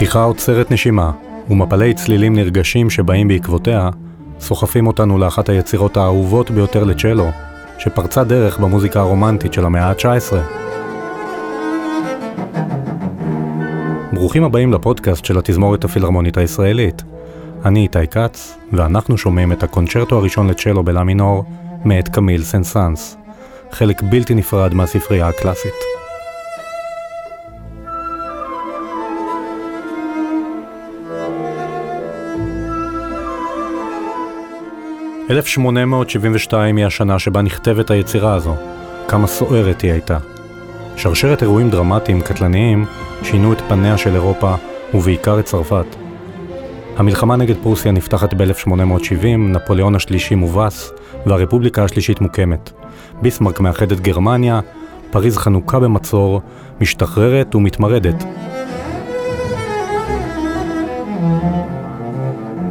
פתיחה עוצרת נשימה, ומפלי צלילים נרגשים שבאים בעקבותיה, סוחפים אותנו לאחת היצירות האהובות ביותר לצ'לו, שפרצה דרך במוזיקה הרומנטית של המאה ה-19. ברוכים הבאים לפודקאסט של התזמורת הפילהרמונית הישראלית. אני איתי כץ, ואנחנו שומעים את הקונצ'רטו הראשון לצ'לו בלה מינור, מאת קמיל סנסאנס, חלק בלתי נפרד מהספרייה הקלאסית. 1872 היא השנה שבה נכתבת היצירה הזו, כמה סוערת היא הייתה. שרשרת אירועים דרמטיים קטלניים שינו את פניה של אירופה ובעיקר את צרפת. המלחמה נגד פרוסיה נפתחת ב-1870, נפוליאון השלישי מובס והרפובליקה השלישית מוקמת. ביסמרק מאחד את גרמניה, פריז חנוכה במצור, משתחררת ומתמרדת.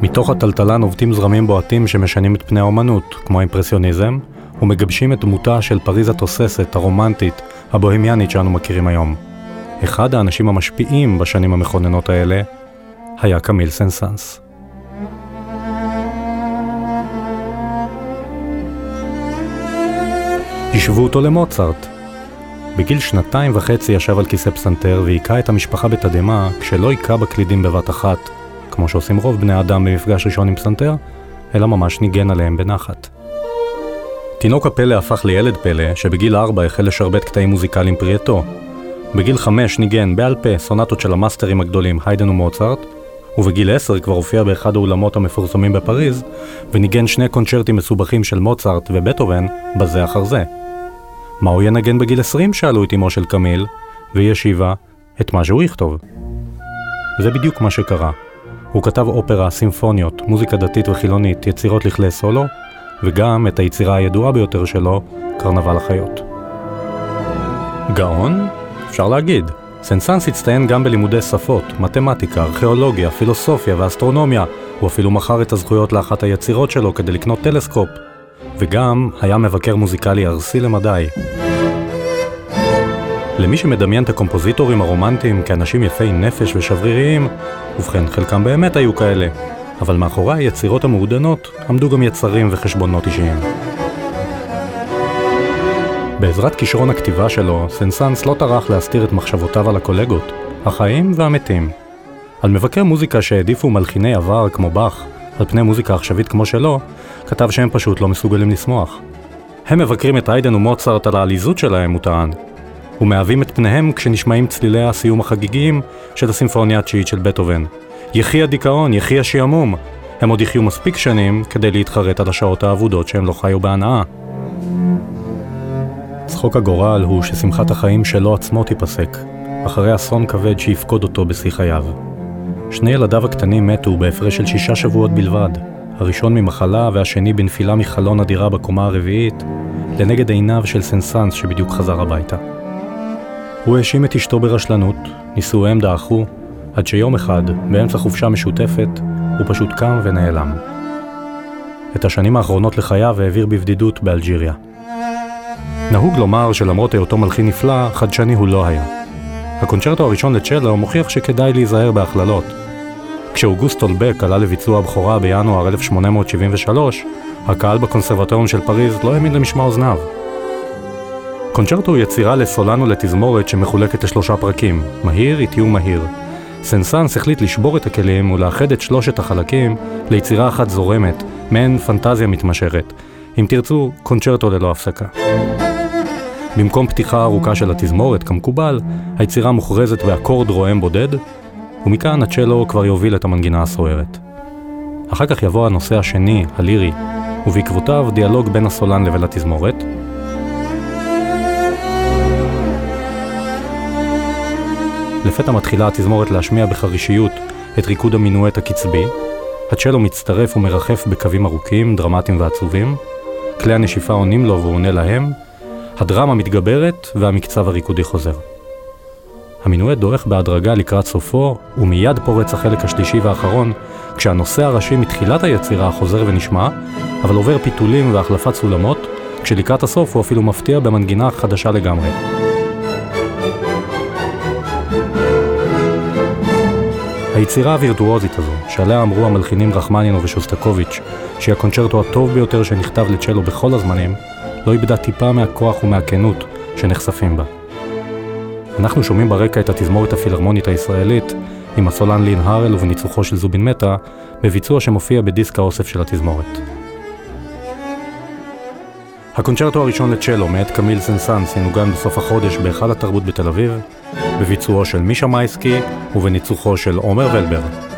מתוך הטלטלה נובטים זרמים בועטים שמשנים את פני האומנות, כמו האימפרסיוניזם, ומגבשים את דמותה של פריז התוססת, הרומנטית, הבוהמיאנית שאנו מכירים היום. אחד האנשים המשפיעים בשנים המכוננות האלה היה קמיל סנסנס. השוו אותו למוצרט. בגיל שנתיים וחצי ישב על כיסא פסנתר והיכה את המשפחה בתדהמה כשלא היכה בקלידים בבת אחת, כמו שעושים רוב בני אדם במפגש ראשון עם פסנתר, אלא ממש ניגן עליהם בנחת. תינוק הפלא הפך לילד פלא, שבגיל ארבע החל לשרבט קטעים מוזיקליים פרי עטו. בגיל חמש ניגן בעל פה סונטות של המאסטרים הגדולים היידן ומוצרט, ובגיל עשר כבר הופיע באחד האולמות המפורסמים בפריז, וניגן שני קונצ'רטים מסובכים של מוצרט ובטהובן בזה אחר זה. מה הוא ינגן בגיל עשרים? שאלו את אמו של קמיל, והיא השיבה, את מה שהוא יכתוב. זה בדיוק מה שקרה. הוא כתב אופרה, סימפוניות, מוזיקה דתית וחילונית, יצירות לכלי סולו, וגם את היצירה הידועה ביותר שלו, קרנבל החיות. גאון? אפשר להגיד. סנסנס הצטיין גם בלימודי שפות, מתמטיקה, ארכיאולוגיה, פילוסופיה ואסטרונומיה. הוא אפילו מכר את הזכויות לאחת היצירות שלו כדי לקנות טלסקופ. וגם היה מבקר מוזיקלי ארסי למדי. למי שמדמיין את הקומפוזיטורים הרומנטיים כאנשים יפי נפש ושבריריים, ובכן, חלקם באמת היו כאלה, אבל מאחורי היצירות המעודנות עמדו גם יצרים וחשבונות אישיים. בעזרת כישרון הכתיבה שלו, סנסנס לא טרח להסתיר את מחשבותיו על הקולגות, החיים והמתים. על מבקר מוזיקה שהעדיפו מלחיני עבר כמו באך, על פני מוזיקה עכשווית כמו שלו, כתב שהם פשוט לא מסוגלים לשמוח. הם מבקרים את איידן ומוצרט על העליזות שלהם, הוא טען, ומהווים את פניהם כשנשמעים צלילי הסיום החגיגיים של הסימפוניה התשיעית של בטהובן. יחי הדיכאון, יחי השעמום. הם עוד יחיו מספיק שנים כדי להתחרט על השעות האבודות שהם לא חיו בהנאה. צחוק הגורל הוא ששמחת החיים שלו עצמו תיפסק, אחרי אסון כבד שיפקוד אותו בשיא חייו. שני ילדיו הקטנים מתו בהפרש של שישה שבועות בלבד, הראשון ממחלה והשני בנפילה מחלון הדירה בקומה הרביעית, לנגד עיניו של סנסנס שבדיוק חזר הביתה. הוא האשים את אשתו ברשלנות, נישואיהם דעכו, עד שיום אחד, באמצע חופשה משותפת, הוא פשוט קם ונעלם. את השנים האחרונות לחייו העביר בבדידות באלג'יריה. נהוג לומר שלמרות היותו מלחין נפלא, חדשני הוא לא היה. הקונצ'רטו הראשון לצ'לו מוכיח שכדאי להיזהר בהכללות. כשאוגוסט אולבק עלה לביצוע הבכורה בינואר 1873, הקהל בקונסרבטוריון של פריז לא האמין למשמע אוזניו. קונצ'רטו הוא יצירה לסולן ולתזמורת שמחולקת לשלושה פרקים, מהיר, איטי ומהיר. סנסנס החליט לשבור את הכלים ולאחד את שלושת החלקים ליצירה אחת זורמת, מעין פנטזיה מתמשכת. אם תרצו, קונצ'רטו ללא הפסקה. במקום פתיחה ארוכה של התזמורת, כמקובל, היצירה מוכרזת באקורד רועם בודד, ומכאן הצ'לו כבר יוביל את המנגינה הסוערת. אחר כך יבוא הנושא השני, הלירי, ובעקבותיו דיאלוג בין הסולן לבין התזמורת, לפתע מתחילה התזמורת להשמיע בחרישיות את ריקוד המינואט הקצבי, הצ'לו מצטרף ומרחף בקווים ארוכים, דרמטיים ועצובים, כלי הנשיפה עונים לו והוא עונה להם, הדרמה מתגברת והמקצב הריקודי חוזר. המינואט דועך בהדרגה לקראת סופו, ומיד פורץ החלק השלישי והאחרון, כשהנושא הראשי מתחילת היצירה חוזר ונשמע, אבל עובר פיתולים והחלפת סולמות, כשלקראת הסוף הוא אפילו מפתיע במנגינה חדשה לגמרי. היצירה הווירטואוזית הזו, שעליה אמרו המלחינים רחמנינו ושוסטקוביץ', שהיא הקונצ'רטו הטוב ביותר שנכתב לצ'לו בכל הזמנים, לא איבדה טיפה מהכוח ומהכנות שנחשפים בה. אנחנו שומעים ברקע את התזמורת הפילהרמונית הישראלית, עם הסולן לין הארל ובניצוחו של זובין מטה, בביצוע שמופיע בדיסק האוסף של התזמורת. הקונצ'רטו הראשון לצ'לו מאת קמיל סנסנס ינוגן בסוף החודש בהיכל התרבות בתל אביב, בביצועו של מישה מייסקי ובניצוחו של עומר ולבר.